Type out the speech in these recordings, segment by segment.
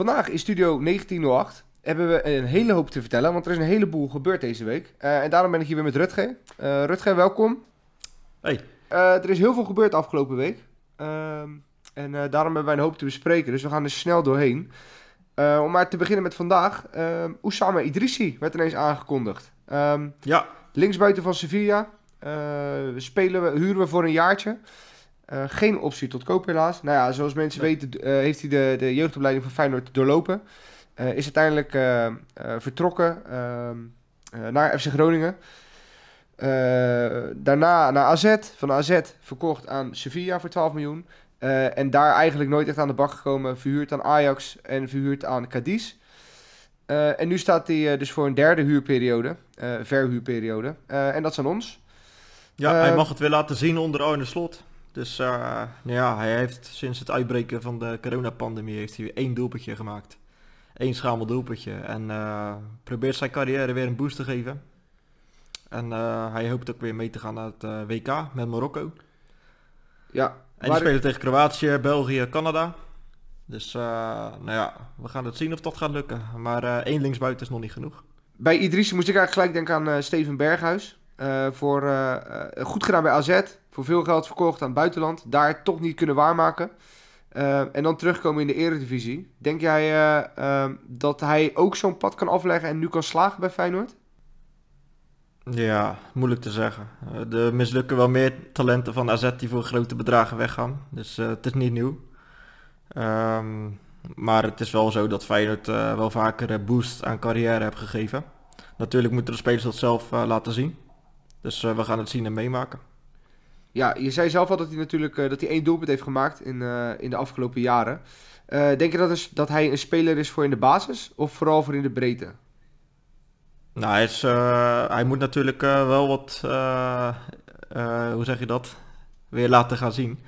Vandaag in studio 1908 hebben we een hele hoop te vertellen, want er is een heleboel gebeurd deze week. Eh, en daarom ben ik hier weer met Rutger. Eh Rutger, welkom. Hey. Eh, er is heel veel gebeurd afgelopen week. Ehm, en daarom hebben wij een hoop te bespreken, dus we gaan er snel doorheen. Om maar te beginnen met vandaag. Ehm Oussama Idrissi werd ineens aangekondigd. Ehm, Ja, linksbuiten van Sevilla. Spelen we, huren we voor een jaartje. Eh, geen optie tot koop helaas. Nou ja, zoals mensen Nee. weten eh, heeft hij de, de jeugdopleiding van Feyenoord doorlopen. Eh, is uiteindelijk vertrokken ehm, eh, naar FC Groningen. Daarna naar AZ. Van AZ verkocht aan Sevilla voor 12 miljoen. En daar eigenlijk nooit echt aan de bak gekomen. Verhuurd aan Ajax en verhuurd aan Cadiz. En nu staat hij dus voor een derde huurperiode. verhuurperiode. En dat is aan ons. ja hij mag het weer laten zien onder Arne Slot. Dus eh, nou ja, hij heeft sinds het uitbreken van de coronapandemie heeft hij één doelpuntje gemaakt. Eén schamel doelpuntje. En eh, probeert zijn carrière weer een boost te geven. En eh, hij hoopt ook weer mee te gaan naar het WK met Marokko. Ja, En die spelen tegen Kroatië, België, Canada. Dus nou ja, we gaan het zien of dat gaat lukken. Maar één linksbuiten is nog niet genoeg. Bij Idrissi moest ik eigenlijk gelijk denken aan Steven Berghuis. Eh, voor, eh, eh, goed gedaan bij AZ. Voor veel geld verkocht aan het buitenland. Daar toch niet kunnen waarmaken. En dan terugkomen in de eredivisie. Denk jij eh, eh, dat hij ook zo'n pad kan afleggen en nu kan slagen bij Feyenoord? Ja, moeilijk te zeggen. Er mislukken wel meer talenten van AZ die voor grote bedragen weggaan. Dus het is niet nieuw. Ehm, maar het is wel zo dat Feyenoord wel vaker boost aan carrière heeft gegeven. Natuurlijk moeten de spelers dat zelf laten zien. Dus eh, we gaan het zien en meemaken. Ja, je zei zelf al dat hij natuurlijk eh, dat hij één doelpunt heeft gemaakt in, eh, in de afgelopen jaren. Denk je dat, is, dat hij een speler is voor in de basis of vooral voor in de breedte? Nou, hij, is, hij moet natuurlijk wel wat, hoe zeg je dat, weer laten gaan zien.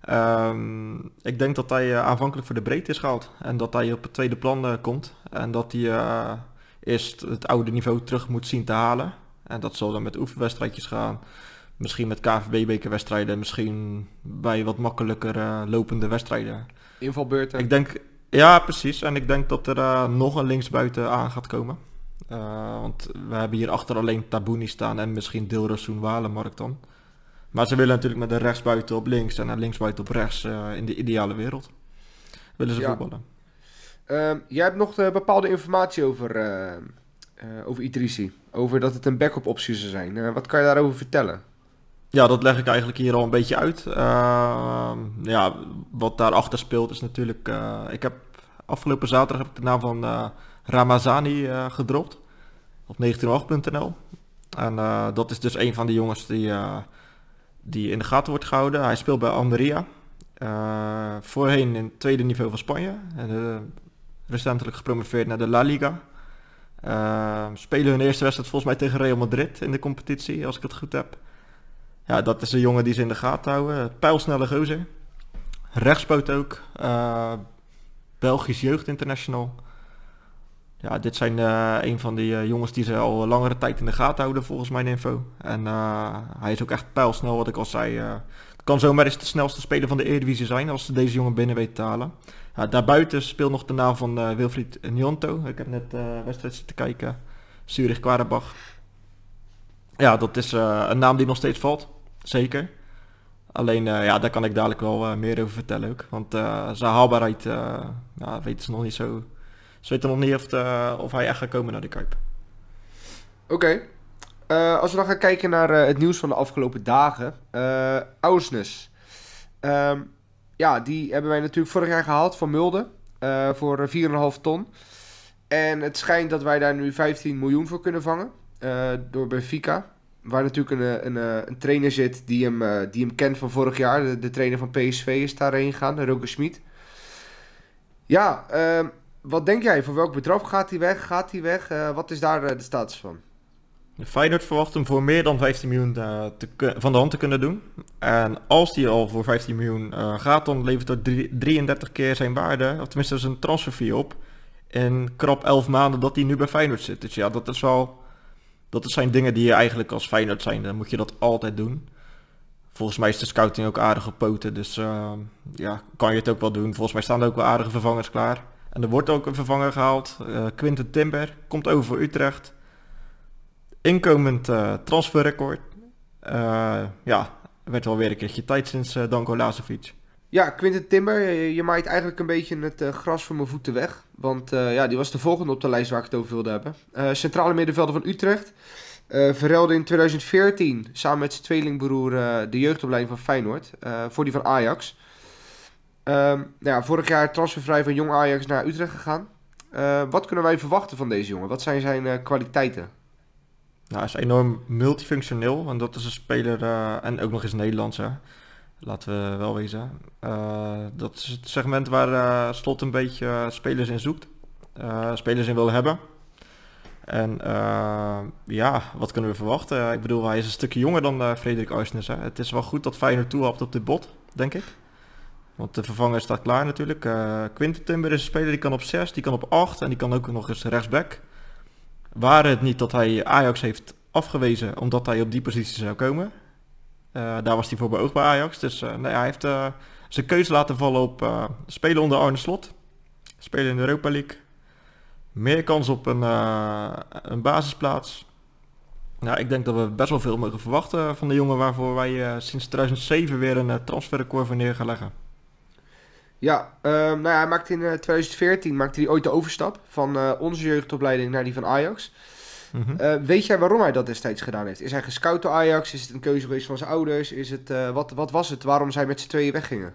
Ehm, ik denk dat hij aanvankelijk voor de breedte is gehaald. En dat hij op het tweede plan komt. En dat hij eerst het oude niveau terug moet zien te halen. En dat zal dan met oefenwedstrijdjes gaan. Misschien met KVB-bekerwedstrijden. Misschien bij wat makkelijker eh, lopende wedstrijden. Invalbeurten? Ik denk, ja precies. En ik denk dat er eh, nog een linksbuiten aan gaat komen. Eh, want we hebben hier achter alleen Tabouni staan en misschien Dilrosun Walenmark dan. Maar ze willen natuurlijk met een rechtsbuiten op links en een linksbuiten op rechts in de ideale wereld. Willen ze Ja. voetballen. Ehm, jij hebt nog bepaalde informatie over, eh, over Idrissi. Over dat het een backup optie zou zijn. Eh, wat kan je daarover vertellen? Ja, dat leg ik eigenlijk hier al een beetje uit. Ehm, ja, wat daarachter speelt is natuurlijk... eh, ik heb afgelopen zaterdag heb ik de naam van Ramazani gedropt. Op 1908.nl. En dat is dus een van die jongens die, die in de gaten wordt gehouden. Hij speelt bij Almeria. Voorheen in het tweede niveau van Spanje. En recentelijk gepromoveerd naar de La Liga. Eh, spelen hun eerste wedstrijd volgens mij tegen Real Madrid in de competitie, als ik het goed heb. Ja, dat is een jongen die ze in de gaten houden. Pijlsnelle gozer. Rechtspoot ook. Eh, Belgisch Jeugd International. Ja, dit zijn eh, een van die eh, jongens die ze al langere tijd in de gaten houden volgens mijn info. En eh, hij is ook echt pijlsnel, wat ik al zei. Kan zomaar eens de snelste speler van de Eredivisie zijn als ze deze jongen binnen weten te halen. Ja, daarbuiten speelt nog de naam van eh, Wilfried Njonto. Ik heb net eh wedstrijd zitten kijken. Zurich Quarabach. Ja, dat is eh, een naam die nog steeds valt. Zeker. Alleen, ja, daar kan ik dadelijk wel meer over vertellen ook. Want zijn haalbaarheid, ja, weten ze nog niet zo... Ze weten nog niet of, of hij echt gaat komen naar de Kuip. Oké. Eh, als we dan gaan kijken naar eh, het nieuws van de afgelopen dagen. eh Ausnes. Ehm, ja, die hebben wij natuurlijk vorig jaar gehaald van Mulde. eh, voor eh, 4,5 ton. En het schijnt dat wij daar nu 15 miljoen voor kunnen vangen. door Benfica. Waar natuurlijk een, een, een trainer zit die hem, die hem kent van vorig jaar. De, trainer van PSV is daarheen gegaan, Roger Smit. Ja, ehm, wat denk jij? Voor welk bedrag gaat hij weg? Gaat hij weg? Wat is daar de status van? Feyenoord verwacht hem voor meer dan 15 miljoen eh, te van de hand te kunnen doen. En als die al voor 15 miljoen eh, gaat, dan levert dat drie- 33 keer zijn waarde, of tenminste zijn transferfee op. In krap 11 maanden dat hij nu bij Feyenoord zit. Dus ja, dat is wel... Dat zijn dingen die je eigenlijk als Feyenoord zijn, dan moet je dat altijd doen. Volgens mij is de scouting ook aardig poten, dus eh, ja, kan je het ook wel doen. Volgens mij staan er ook wel aardige vervangers klaar. En er wordt ook een vervanger gehaald. Uh, Quinten Timber komt over voor Utrecht. Inkomend uh, transferrecord. Uh, ja, werd wel weer een keertje tijd sinds Danko Lazovic. Ja, Quinten Timber, je, maait eigenlijk een beetje het gras voor mijn voeten weg. Want ja, die was de volgende op de lijst waar ik het over wilde hebben. centrale middenvelder van Utrecht. verruilde in 2014 samen met zijn tweelingbroer de jeugdopleiding van Feyenoord. voor die van Ajax. Um, nou ja, vorig jaar transfervrij van Jong Ajax naar Utrecht gegaan. Wat kunnen wij verwachten van deze jongen? Wat zijn zijn kwaliteiten? Nou, hij is enorm multifunctioneel. Want dat is een speler, uh, en ook nog eens Nederlands, hè. laten we wel wezen. dat is het segment waar Slot een beetje spelers in zoekt. spelers in wil hebben. En ja, wat kunnen we verwachten? ik bedoel, hij is een stukje jonger dan Frederik Oisnes. Het is wel goed dat Feyenoord toehapt op dit bot, denk ik. Want de vervanger staat klaar natuurlijk. Quinten Timber is een speler die kan op 6, die kan op 8 en die kan ook nog eens rechtsback. Waar het niet dat hij Ajax heeft afgewezen omdat hij op die positie zou komen. Uh, daar was hij voor beoogd bij Ajax. Dus uh, nee, hij heeft zijn keuze laten vallen op spelen onder Arne Slot. Spelen in de Europa League. Meer kans op een, een basisplaats. Nou, ik denk dat we best wel veel mogen verwachten van de jongen waarvoor wij sinds 2007 weer een transferrecord voor neer gaan leggen. Ja, uh, nou ja, hij maakte in 2014 eh, maakte hij ooit de overstap van uh, onze jeugdopleiding naar die van Ajax. Mm -hmm. weet jij waarom hij dat destijds gedaan heeft? Is hij gescout door Ajax? Is het een keuze geweest van zijn ouders? Is het, wat, wat was het waarom zij met z'n tweeën weggingen?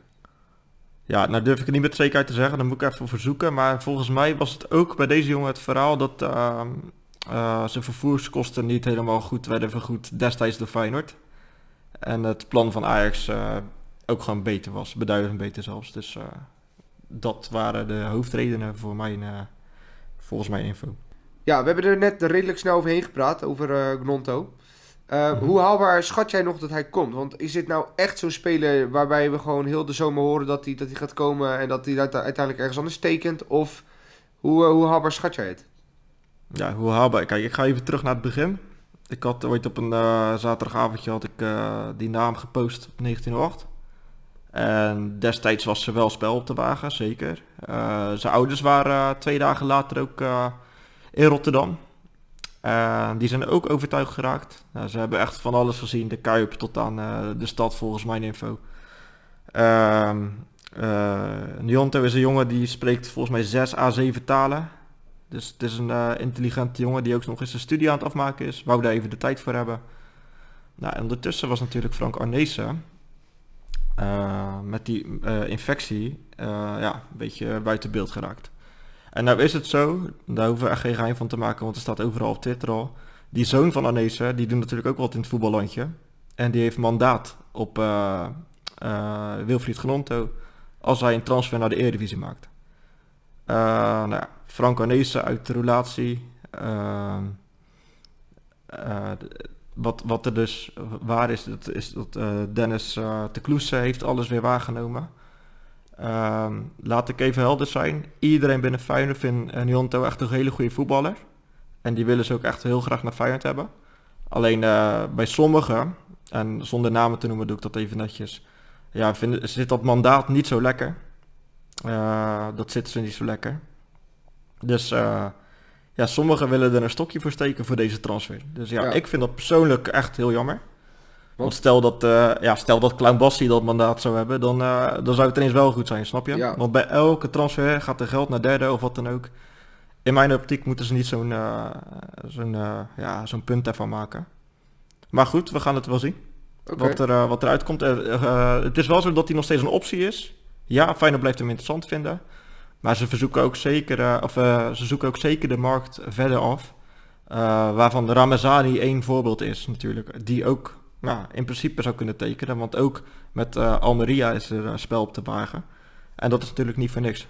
Ja, nou durf ik het niet met zekerheid te zeggen. Dan moet ik even verzoeken. Maar volgens mij was het ook bij deze jongen het verhaal dat ehm, zijn vervoerskosten niet helemaal goed werden vergoed destijds door Feyenoord. En het plan van Ajax ook gewoon beter was. Beduidend beter zelfs. Dus uh, dat waren de hoofdredenen voor mijn, uh, volgens mijn info. Ja, we hebben er net redelijk snel overheen gepraat, over uh, Gnonto. Mm -hmm. Hoe haalbaar schat jij nog dat hij komt? Want is dit nou echt zo'n speler waarbij we gewoon heel de zomer horen dat hij, dat hij gaat komen en dat hij uiteindelijk ergens anders tekent? Of hoe, hoe haalbaar schat jij het? Ja, hoe haalbaar? Kijk, ik ga even terug naar het begin. Ik had ooit op een zaterdagavondje had ik die naam gepost op 1908. En destijds was ze wel spel op te wagen, zeker. Uh, zijn ouders waren uh, twee dagen later ook uh, in Rotterdam. die zijn ook overtuigd geraakt. Nou, ze hebben echt van alles gezien, de Kuip tot aan de stad volgens mijn info. Ehm, Nionto is een jongen die spreekt volgens mij 6 à 7 talen. Dus het is een intelligente jongen die ook nog eens een studie aan het afmaken is. Wou daar even de tijd voor hebben. Nou, en ondertussen was natuurlijk Frank Arnezen uh, met die uh, infectie uh, ja, een beetje buiten beeld geraakt. En nou is het zo, daar hoeven we echt geen geheim van te maken, want er staat overal op Twitter al. Die zoon van Arnezen, die doet natuurlijk ook wat in het voetballandje. En die heeft mandaat op Wilfried Genonto als hij een transfer naar de Eredivisie maakt. nou ja, Frank Arnezen uit de relatie. Wat, wat er dus waar is, dat is dat uh, Dennis uh, de Kloes heeft alles weer waargenomen. Um, laat ik even helder zijn. Iedereen binnen Feyenoord vindt uh, echt een hele goede voetballer. En die willen ze ook echt heel graag naar Feyenoord hebben. Alleen bij sommigen, en zonder namen te noemen doe ik dat even netjes. Ja, vind, zit dat mandaat niet zo lekker. dat zit ze niet zo lekker. Dus ja, sommigen willen er een stokje voor steken voor deze transfer. Dus ja, ik vind dat persoonlijk echt heel jammer. Want stel dat, uh, ja, stel dat Clown Bassi dat mandaat zou hebben, dan, uh, dan zou het ineens wel goed zijn, snap je? Want bij elke transfer gaat er geld naar derde of wat dan ook. In mijn optiek moeten ze niet zo'n uh, zo'n ja, zo'n punt ervan maken. Maar goed, we gaan het wel zien. Wat, er, wat eruit komt. het is wel zo dat hij nog steeds een optie is. Ja, Feyenoord blijft hem interessant vinden. Maar ze, verzoeken ook zeker, uh, of, uh, ze zoeken ook zeker de markt verder af. Uh, waarvan Ramazani één voorbeeld is natuurlijk. Die ook nou, in principe zou kunnen tekenen. Want ook met Almeria is er spel op te wagen. En dat is natuurlijk niet voor niks.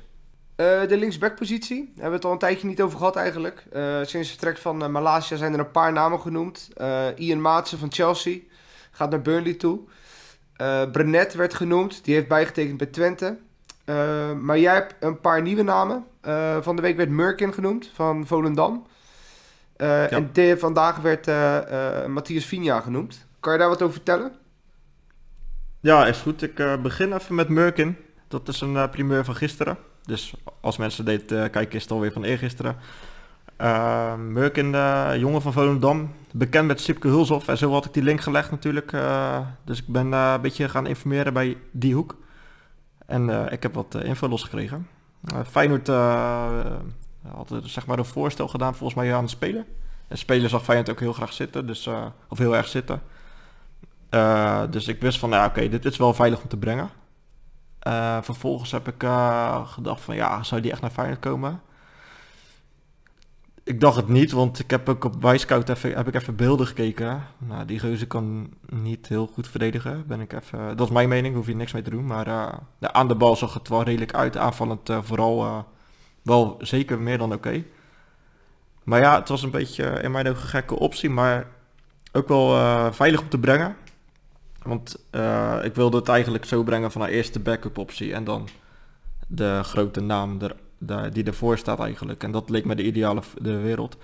de linksbackpositie hebben we het al een tijdje niet over gehad eigenlijk. sinds het vertrek van Malaysia zijn er een paar namen genoemd. Ian Maatsen van Chelsea gaat naar Burnley toe. Brenet werd genoemd, die heeft bijgetekend bij Twente. Uh, maar jij hebt een paar nieuwe namen. Uh, van de week werd Murkin genoemd van Volendam. Uh, ja. En de, vandaag werd Matthias Vinja genoemd. Kan je daar wat over vertellen? Ja, is goed. Ik begin even met Murkin. Dat is een primeur van gisteren. Dus als mensen dit kijken is het alweer van eergisteren. Murkin, de jongen van Volendam, bekend met Sipke Hulshoff. En zo had ik die link gelegd natuurlijk. dus ik ben een beetje gaan informeren bij die hoek. En ik heb wat info losgekregen. Feyenoord had zeg maar een voorstel gedaan volgens mij aan de speler. En speler zag Feyenoord ook heel graag zitten, dus, of heel erg zitten. Dus ik wist van, ja, oké, dit is wel veilig om te brengen. Vervolgens heb ik gedacht van, ja, zou die echt naar Feyenoord komen? Ik dacht het niet, want ik heb ook op Wijscout even, heb ik even beelden gekeken. Nou, die geuze kan niet heel goed verdedigen. Ben ik even, dat is mijn mening, hoef je niks mee te doen. Maar uh, aan de bal zag het wel redelijk uit. Aanvallend vooral wel zeker meer dan oké. Maar ja, het was een beetje in mijn ogen gekke optie, maar ook wel veilig om te brengen. Want ik wilde het eigenlijk zo brengen van een eerste backup optie en dan de grote naam er, die ervoor staat eigenlijk. En dat leek me de ideale de wereld.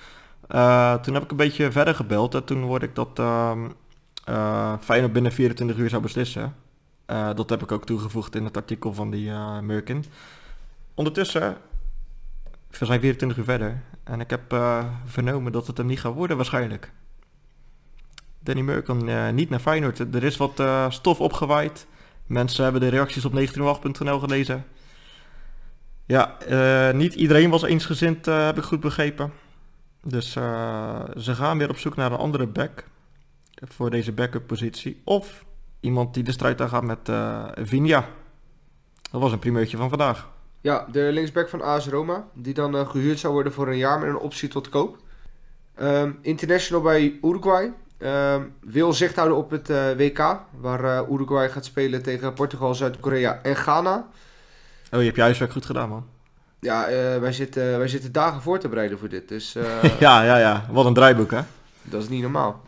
Uh, toen heb ik een beetje verder gebeld en toen hoorde ik dat uh, Feyenoord binnen 24 uur zou beslissen. dat heb ik ook toegevoegd in het artikel van die uh, Merkin. Ondertussen, we zijn 24 uur verder en ik heb vernomen dat het hem niet gaat worden waarschijnlijk. Danny Merkel uh, niet naar Feyenoord. Er is wat stof opgewaaid. Mensen hebben de reacties op 1908.nl gelezen. Ja, uh, niet iedereen was eensgezind, heb ik goed begrepen. Dus ze gaan weer op zoek naar een andere back voor deze backup positie. Of iemand die de strijd aangaat met Vinja. Dat was een primeurtje van vandaag. Ja, de linksback van AS Roma, die dan gehuurd zou worden voor een jaar met een optie tot koop. Um, international bij Uruguay, uh, wil zicht houden op het WK, waar Uruguay gaat spelen tegen Portugal, Zuid-Korea en Ghana. Oh, je hebt je huiswerk goed gedaan, man. Ja, uh, wij, zitten, wij zitten dagen voor te bereiden voor dit. Dus, ja, ja, ja. Wat een draaiboek, hè? Dat is niet normaal.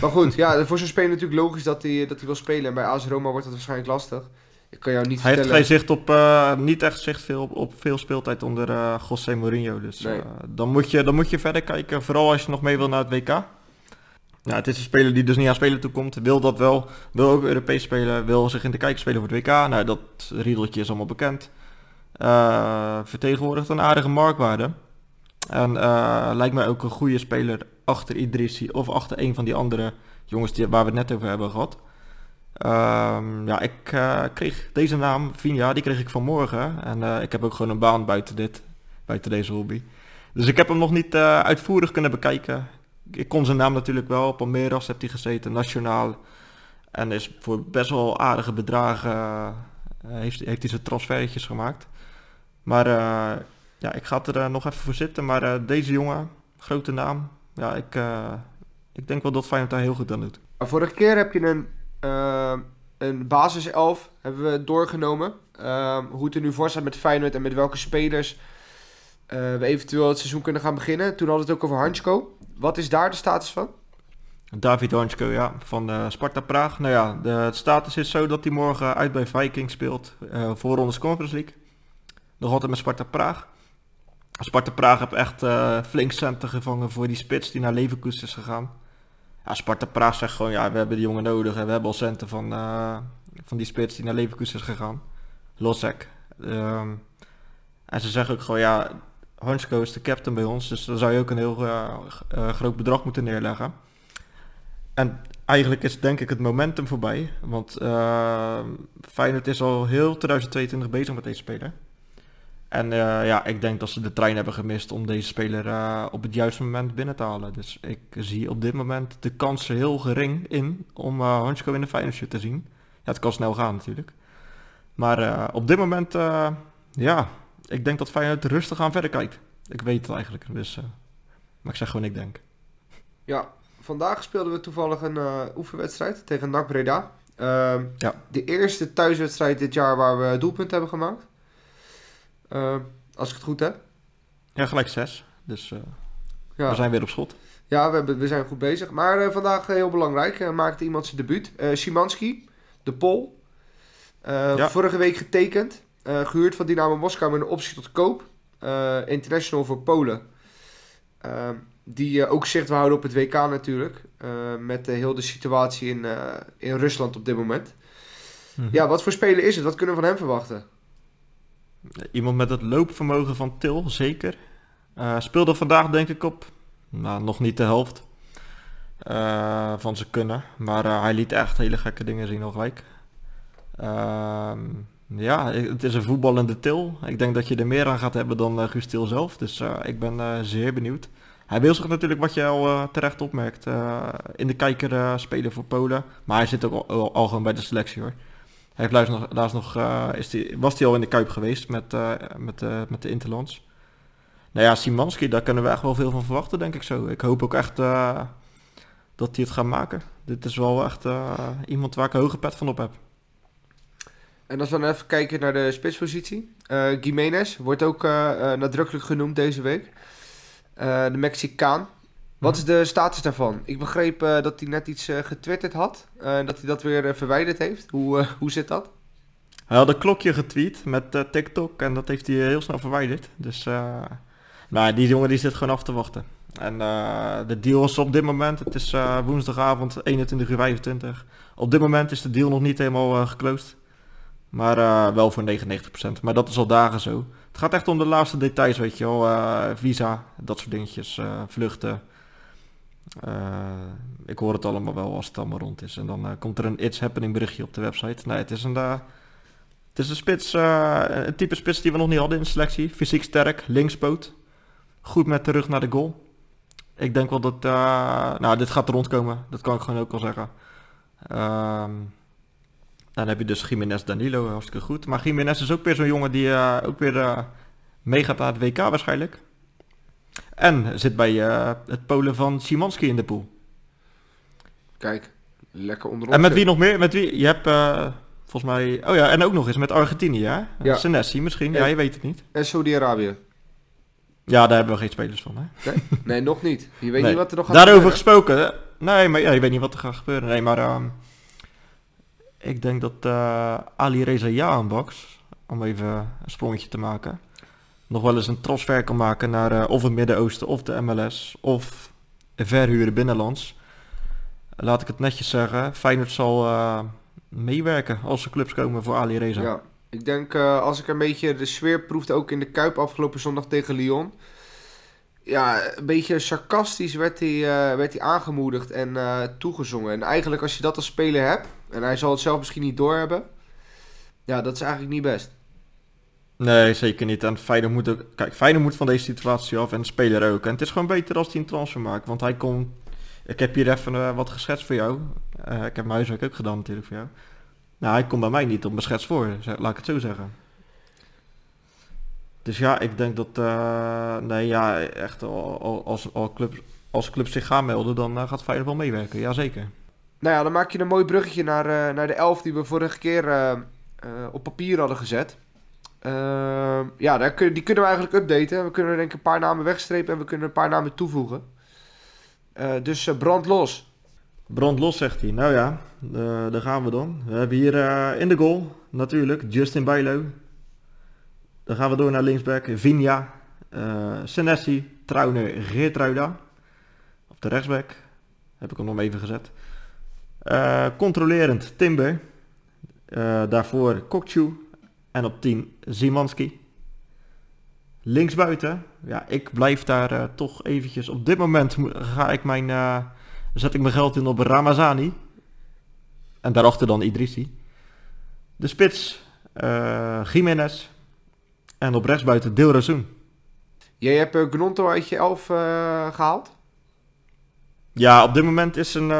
maar goed, ja, voor zo'n speler natuurlijk logisch dat hij, dat hij wil spelen. En bij AS Roma wordt dat waarschijnlijk lastig. Ik kan jou niet hij vertellen... heeft geen zicht op, niet echt zicht veel op, op veel speeltijd onder José Mourinho. Dus nee. dan, moet je, dan moet je verder kijken. Vooral als je nog mee wil naar het WK. Ja, het is een speler die dus niet aan spelen toekomt. Wil dat wel. Wil ook Europees spelen. Wil zich in de kijk spelen voor het WK. Nou, dat riedeltje is allemaal bekend. Uh, vertegenwoordigt een aardige marktwaarde. En uh, lijkt mij ook een goede speler achter Idrissi of achter een van die andere jongens die, waar we het net over hebben gehad. Uh, ja, ik uh, kreeg deze naam, Vinja, die kreeg ik vanmorgen. En ik heb ook gewoon een baan buiten dit, buiten deze hobby. Dus ik heb hem nog niet uitvoerig kunnen bekijken ik kon zijn naam natuurlijk wel. Palmeiras heeft hij gezeten, nationaal. En is voor best wel aardige bedragen uh, heeft, heeft hij zijn transferetjes gemaakt. Maar uh, ja, ik ga er uh, nog even voor zitten. Maar deze jongen, grote naam. Ja, ik, ik denk wel dat Feyenoord daar heel goed aan doet. Vorige keer heb je een, een basiself hebben we doorgenomen. Ehm, hoe het er nu voor staat met Feyenoord en met welke spelers we eventueel het seizoen kunnen gaan beginnen. Toen hadden we het ook over Hansko. Wat is daar de status van? David Hansko, ja, van uh, Sparta Praag. Nou ja, de status is zo dat hij morgen uit bij Viking speelt. Uh, voorrondes Conference League. Nog altijd met Sparta Praag. Sparta Praag heeft echt flink centen gevangen voor die spits die naar Leverkusen is gegaan. Ja, Sparta Praag zegt gewoon, ja, we hebben die jongen nodig. En we hebben al centen van, van die spits die naar Leverkusen is gegaan. Losek. Um, en ze zeggen ook gewoon, ja, Hansko is de captain bij ons, dus dan zou je ook een heel uh, uh, groot bedrag moeten neerleggen. En eigenlijk is denk ik het momentum voorbij, want uh, Feyenoord is al heel 2022 bezig met deze speler. En ja, ik denk dat ze de trein hebben gemist om deze speler op het juiste moment binnen te halen. Dus ik zie op dit moment de kansen heel gering in om uh, Hansko in de Feyenoord te zien. Ja, het kan snel gaan natuurlijk. Maar op dit moment, ja, ik denk dat Feyenoord rustig aan verder kijkt. Ik weet het eigenlijk, dus, uh, maar ik zeg gewoon ik denk. Ja, vandaag speelden we toevallig een uh, oefenwedstrijd tegen NAC Breda. Uh, ja. De eerste thuiswedstrijd dit jaar waar we doelpunt hebben gemaakt. Ehm, als ik het goed heb. Ja, gelijk zes. Dus eh, ja. we zijn weer op schot. Ja, we, hebben, we zijn goed bezig. Maar vandaag heel belangrijk. maakte iemand zijn debuut. Szymanski, de Pol. Ja. Vorige week getekend. Uh, gehuurd van Dynamo Moskou met een optie tot koop. Uh, international voor Polen. Uh, die ook zicht houden op het WK natuurlijk. met heel de situatie in, in Rusland op dit moment. Mm -hmm. Ja, wat voor speler is het? Wat kunnen we van hem verwachten? Iemand met het loopvermogen van Til, zeker. Speelde vandaag denk ik op, nou, nog niet de helft van zijn kunnen. Maar hij liet echt hele gekke dingen zien al gelijk. Ehm, ja, het is een voetballende Til. Ik denk dat je er meer aan gaat hebben dan Til zelf. Dus ik ben zeer benieuwd. Hij wil zich natuurlijk, wat je al terecht opmerkt, in de kijker spelen voor Polen. Maar hij zit ook al, gewoon bij de selectie hoor. Hij heeft laatst nog, nog is die, was hij al in de Kuip geweest met, met, met de Interlands. Nou ja, Simanski, daar kunnen we echt wel veel van verwachten, denk ik zo. Ik hoop ook echt uh, dat hij het gaat maken. Dit is wel echt uh, iemand waar ik een hoge pet van op heb. En als we dan even kijken naar de spitspositie. Uh, Jiménez wordt ook nadrukkelijk genoemd deze week. de Mexicaan. Wat is de status daarvan? Ik begreep dat hij net iets getwitterd had. en dat hij dat weer verwijderd heeft. Hoe, hoe zit dat? Hij had een klokje getweet met TikTok en dat heeft hij heel snel verwijderd. Dus maar die jongen die zit gewoon af te wachten. En de deal is op dit moment, het is woensdagavond 21 uur 25. Op dit moment is de deal nog niet helemaal geclosed. Maar wel voor 99%. Maar dat is al dagen zo. Het gaat echt om de laatste details, weet je wel. visa, dat soort dingetjes, vluchten. ik hoor het allemaal wel als het allemaal rond is. En dan komt er een It's Happening berichtje op de website. Nee, het is een... het is een spits, een type spits die we nog niet hadden in de selectie. Fysiek sterk, linkspoot goed met de rug naar de goal. Ik denk wel dat, nou dit gaat rondkomen, dat kan ik gewoon ook wel zeggen. Um, dan heb je dus Jiménez Danilo, hartstikke goed. Maar Jiménez is ook weer zo'n jongen die uh, ook weer uh, meegaat naar het WK waarschijnlijk. En zit bij het Polen van Simanski in de pool. Kijk, lekker onderop. En met wie nog meer? Met wie? Je hebt volgens mij... Oh ja, en ook nog eens met Argentinië, hè? Ja. Senesi misschien, ja, je weet het niet. En Saudi-Arabië. Ja, daar hebben we geen spelers van. Hè? Nee, nee nog niet. Je weet niet wat er nog gaat Daarover gesproken. Nee, maar ja, je weet niet wat er gaat gebeuren. Nee, maar uh, ik denk dat uh, Ali Reza Jaanbaks, om even een sprongetje te maken, nog wel eens een transfer kan maken naar uh, of het Midden-Oosten of de MLS of verhuren binnenlands. Laat ik het netjes zeggen, Feyenoord zal uh, meewerken als er clubs komen voor Ali Reza. Ja, ik denk, als ik een beetje de sfeer proefde, ook in de Kuip afgelopen zondag tegen Lyon. Ja, een beetje sarcastisch werd hij, werd hij aangemoedigd en toegezongen. En eigenlijk als je dat als speler hebt, en hij zal het zelf misschien niet doorhebben. Ja, dat is eigenlijk niet best. Nee, zeker niet. En Feyenoord moet ook, kijk, Feyenoord moet van deze situatie af en de speler ook. En het is gewoon beter als hij een transfer maakt. Want hij komt, ik heb hier even wat geschetst voor jou. ik heb mijn huiswerk ook gedaan natuurlijk voor jou. Nou, hij komt bij mij niet op mijn schets voor, laat ik het zo zeggen. Dus ja, ik denk dat, uh, nee ja, echt als, als, clubs, als clubs zich gaan melden, dan gaat Feyenoord wel meewerken, jazeker. Nou ja, dan maak je een mooi bruggetje naar, uh, naar de elf die we vorige keer op papier hadden gezet. ja, daar die kunnen we eigenlijk updaten. We kunnen denk ik een paar namen wegstrepen en we kunnen een paar namen toevoegen. dus brand los. Brand los, zegt hij. Nou ja, daar gaan we dan. We hebben hier in de goal, natuurlijk, Justin Bijlo. Dan gaan we door naar linksback, Vinja, Senesi, Trauner, Geertruida. Op de rechtsback, heb ik hem nog even gezet. Uh, controlerend, Timber. daarvoor Kokchu. En op 10, Zimanski. Linksbuiten, ja, ik blijf daar toch eventjes... Op dit moment ga ik mijn zet ik mijn geld in op Ramazani. En daarachter dan Idrissi. De spits, Jiménez. En op rechtsbuiten Deelrazoen. Jij hebt Gnonto uit je elf gehaald? Ja, op dit moment is een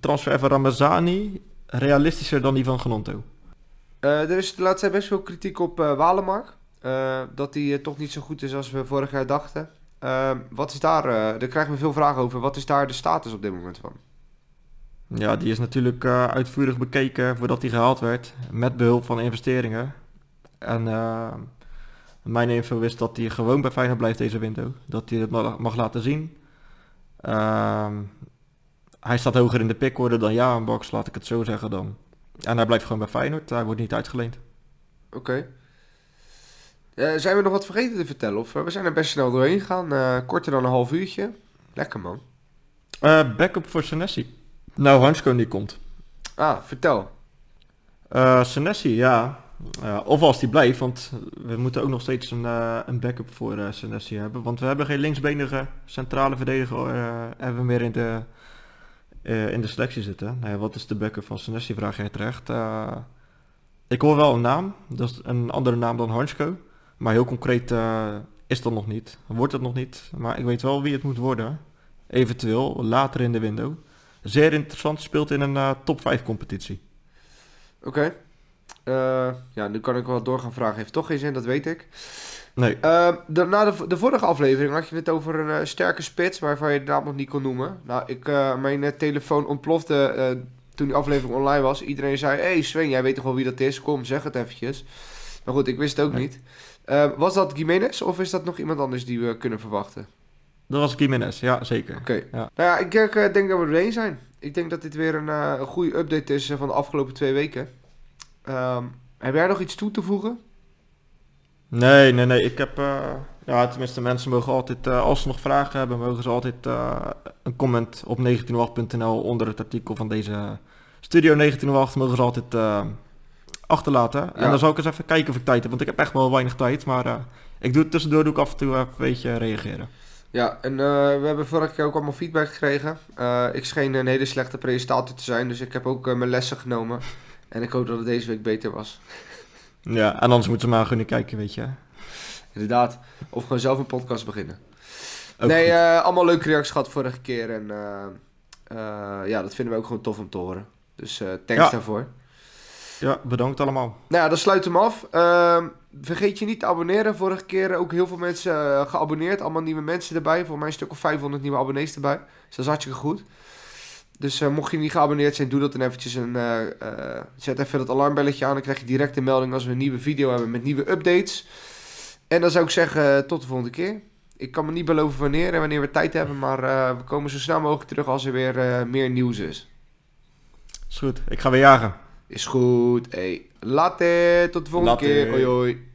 transfer van Ramazani realistischer dan die van Gnonto. er is de laatste tijd best veel kritiek op Walemark. dat hij toch niet zo goed is als we vorig jaar dachten. Uh, wat is daar, uh, daar krijgen we veel vragen over. Wat is daar de status op dit moment van? Ja, die is natuurlijk uh, uitvoerig bekeken voordat hij gehaald werd. Met behulp van investeringen. En eh, mijn info is dat hij gewoon bij Feyenoord blijft deze window. Dat hij het mag, mag laten zien. Hij staat hoger in de pickorde dan Jaanbox, laat ik het zo zeggen dan. En hij blijft gewoon bij Feyenoord. Hij wordt niet uitgeleend. Oké. Uh, zijn we nog wat vergeten te vertellen? Of uh, we zijn er best snel doorheen gegaan. Uh, korter dan een half uurtje. Lekker man. backup voor Senesi. Nou, Hansko niet komt. Ah, vertel. Senesi, ja. Of als die blijft, want we moeten ook nog steeds een, een backup voor Senesi hebben. Want we hebben geen linksbenige centrale verdediger hebben we meer in de, in de selectie zitten. Nou ja, wat is de backup van Senesi, vraag jij terecht. ik hoor wel een naam, dat is een andere naam dan Hansko. Maar heel concreet is dat nog niet, wordt het nog niet. Maar ik weet wel wie het moet worden. Eventueel later in de window. Zeer interessant, speelt in een top 5 competitie. Oké. Ja, nu kan ik wel door gaan vragen. Heeft toch geen zin, dat weet ik. Nee. Uh, de, na de, de vorige aflevering had je het over een uh, sterke spits, waarvan je de naam nog niet kon noemen. Nou, ik, mijn telefoon ontplofte toen die aflevering online was. Iedereen zei, hey Sven, jij weet toch wel wie dat is? Kom, zeg het eventjes. Maar goed, ik wist het ook niet. was dat Jiménez of is dat nog iemand anders die we kunnen verwachten? Dat was Jiménez, ja, zeker. Oké. Ja. Nou ja, ik, ik denk dat we er één zijn. Ik denk dat dit weer een, een goede update is van de afgelopen twee weken. Um, heb jij nog iets toe te voegen? Nee, nee, nee. Ik heb, uh, ja, tenminste, mensen mogen altijd, uh, als ze nog vragen hebben, mogen ze altijd uh, een comment op 1908.nl onder het artikel van deze Studio 1908 mogen ze altijd achterlaten. Ja. En dan zal ik eens even kijken of ik tijd heb, want ik heb echt wel weinig tijd. Maar ik doe tussendoor doe ik af en toe even een beetje reageren. Ja, en we hebben vorige keer ook allemaal feedback gekregen. ik scheen een hele slechte presentator te zijn, dus ik heb ook mijn lessen genomen. En ik hoop dat het deze week beter was. Ja, en anders moeten we maar kunnen kijken, weet je. Inderdaad. Of gewoon zelf een podcast beginnen. nee, uh, allemaal leuke reacties gehad vorige keer. En uh, uh, ja, dat vinden we ook gewoon tof om te horen. Dus thanks ja. daarvoor. Ja, bedankt allemaal. Nou ja, dan sluit hem af. Ehm, vergeet je niet te abonneren. Vorige keer ook heel veel mensen geabonneerd. Allemaal nieuwe mensen erbij. Voor mij een stuk of 500 nieuwe abonnees erbij. Dus dat is hartstikke goed. Dus uh, mocht je niet geabonneerd zijn, doe dat dan eventjes. En uh, uh, zet even dat alarmbelletje aan. Dan krijg je direct een melding als we een nieuwe video hebben met nieuwe updates. En dan zou ik zeggen, tot de volgende keer. Ik kan me niet beloven wanneer en wanneer we tijd hebben. Maar we komen zo snel mogelijk terug als er weer meer nieuws is. Is goed. Ik ga weer jagen. Is goed. Hey, later. Tot de volgende keer. Hoi hoi.